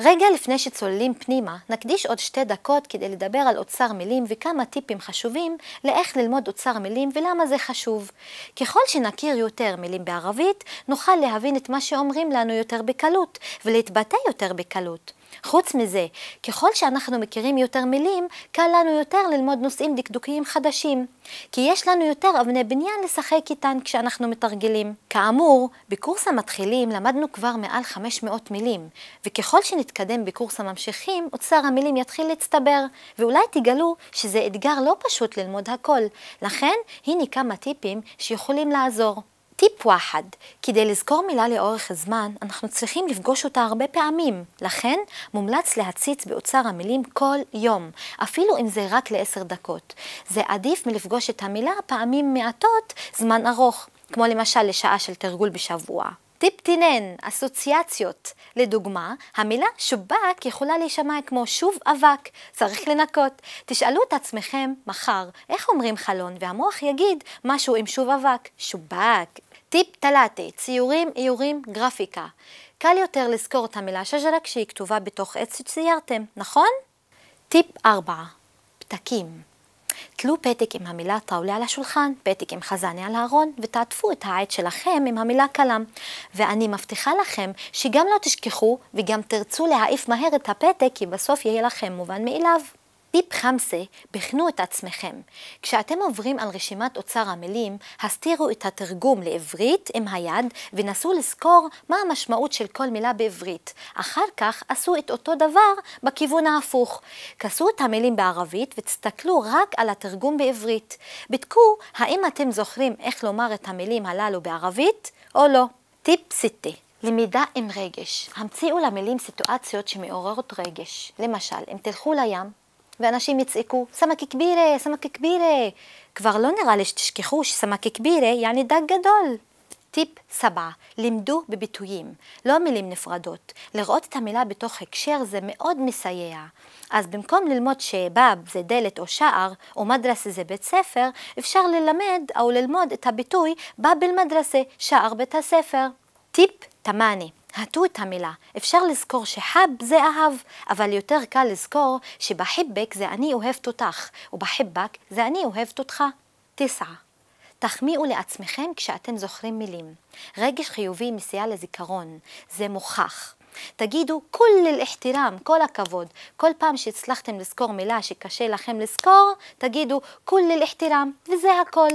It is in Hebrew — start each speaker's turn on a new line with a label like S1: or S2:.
S1: רגע לפני שצוללים פנימה, נקדיש עוד שתי דקות כדי לדבר על אוצר מילים וכמה טיפים חשובים לאיך ללמוד אוצר מילים ולמה זה חשוב. ככל שנכיר יותר מילים בערבית, נוכל להבין את מה שאומרים לנו יותר בקלות ולהתבטא יותר בקלות. חוץ מזה, ככל שאנחנו מכירים יותר מילים, קל לנו יותר ללמוד נושאים דקדוקיים חדשים, כי יש לנו יותר אבני בניין לשחק איתן כשאנחנו מתרגלים. כאמור, בקורס המתחילים למדנו כבר מעל 500 מילים, וככל שנתקדם בקורס הממשיכים, אוצר המילים יתחיל להצטבר, ואולי תגלו שזה אתגר לא פשוט ללמוד הכל. לכן, הנה כמה טיפים שיכולים לעזור. טיפ וואחד, כדי לזכור מילה לאורך הזמן, אנחנו צריכים לפגוש אותה הרבה פעמים. לכן, מומלץ להציץ באוצר המילים כל יום, אפילו אם זה רק לעשר דקות. זה עדיף מלפגוש את המילה פעמים מעטות זמן ארוך, כמו למשל לשעה של תרגול בשבוע. טיפ טינן, אסוציאציות. לדוגמה, המילה שובק יכולה להישמע כמו שוב אבק, צריך לנקות. תשאלו את עצמכם מחר, איך אומרים חלון, והמוח יגיד משהו עם שוב אבק, שובק. טיפ תלאטי, ציורים, איורים, גרפיקה. קל יותר לזכור את המילה שג'רה כשהיא כתובה בתוך עץ שציירתם, נכון? טיפ 4. פתקים. תלו פתק עם המילה טאולה על השולחן, פתק עם חזני על הארון, ותעטפו את העט שלכם עם המילה קלם. ואני מבטיחה לכם שגם לא תשכחו וגם תרצו להעיף מהר את הפתק, כי בסוף יהיה לכם מובן מאליו. טיפ חמסה, בחנו את עצמכם. כשאתם עוברים על רשימת אוצר המילים, הסתירו את התרגום לעברית עם היד ונסו לזכור מה המשמעות של כל מילה בעברית. אחר כך עשו את אותו דבר בכיוון ההפוך. כסו את המילים בערבית ותסתכלו רק על התרגום בעברית. בדקו האם אתם זוכרים איך לומר את המילים הללו בערבית או לא. טיפ סיטה למידה עם רגש. המציאו למילים סיטואציות שמעוררות רגש. למשל, אם תלכו לים, ואנשים יצעקו, סמק כבירה, סמק כבירה. כבר לא נראה לי שתשכחו שסמק כבירה יעני דג גדול. טיפ סבע, לימדו בביטויים, לא מילים נפרדות. לראות את המילה בתוך הקשר זה מאוד מסייע. אז במקום ללמוד שבאב זה דלת או שער, או מדרסה זה בית ספר, אפשר ללמד או ללמוד את הביטוי באב אל-מדרסה, שער בית הספר. טיפ תמאני, הטו את המילה. אפשר לזכור שחב זה אהב, אבל יותר קל לזכור שבחיבק זה אני אוהבת אותך, ובחיבק זה אני אוהבת אותך. תשע. תחמיאו לעצמכם כשאתם זוכרים מילים. רגש חיובי מסייע לזיכרון, זה מוכח. תגידו כול אל-אחתרם, כל הכבוד. כל פעם שהצלחתם לזכור מילה שקשה לכם לזכור, תגידו כול אל-אחתרם, וזה הכל.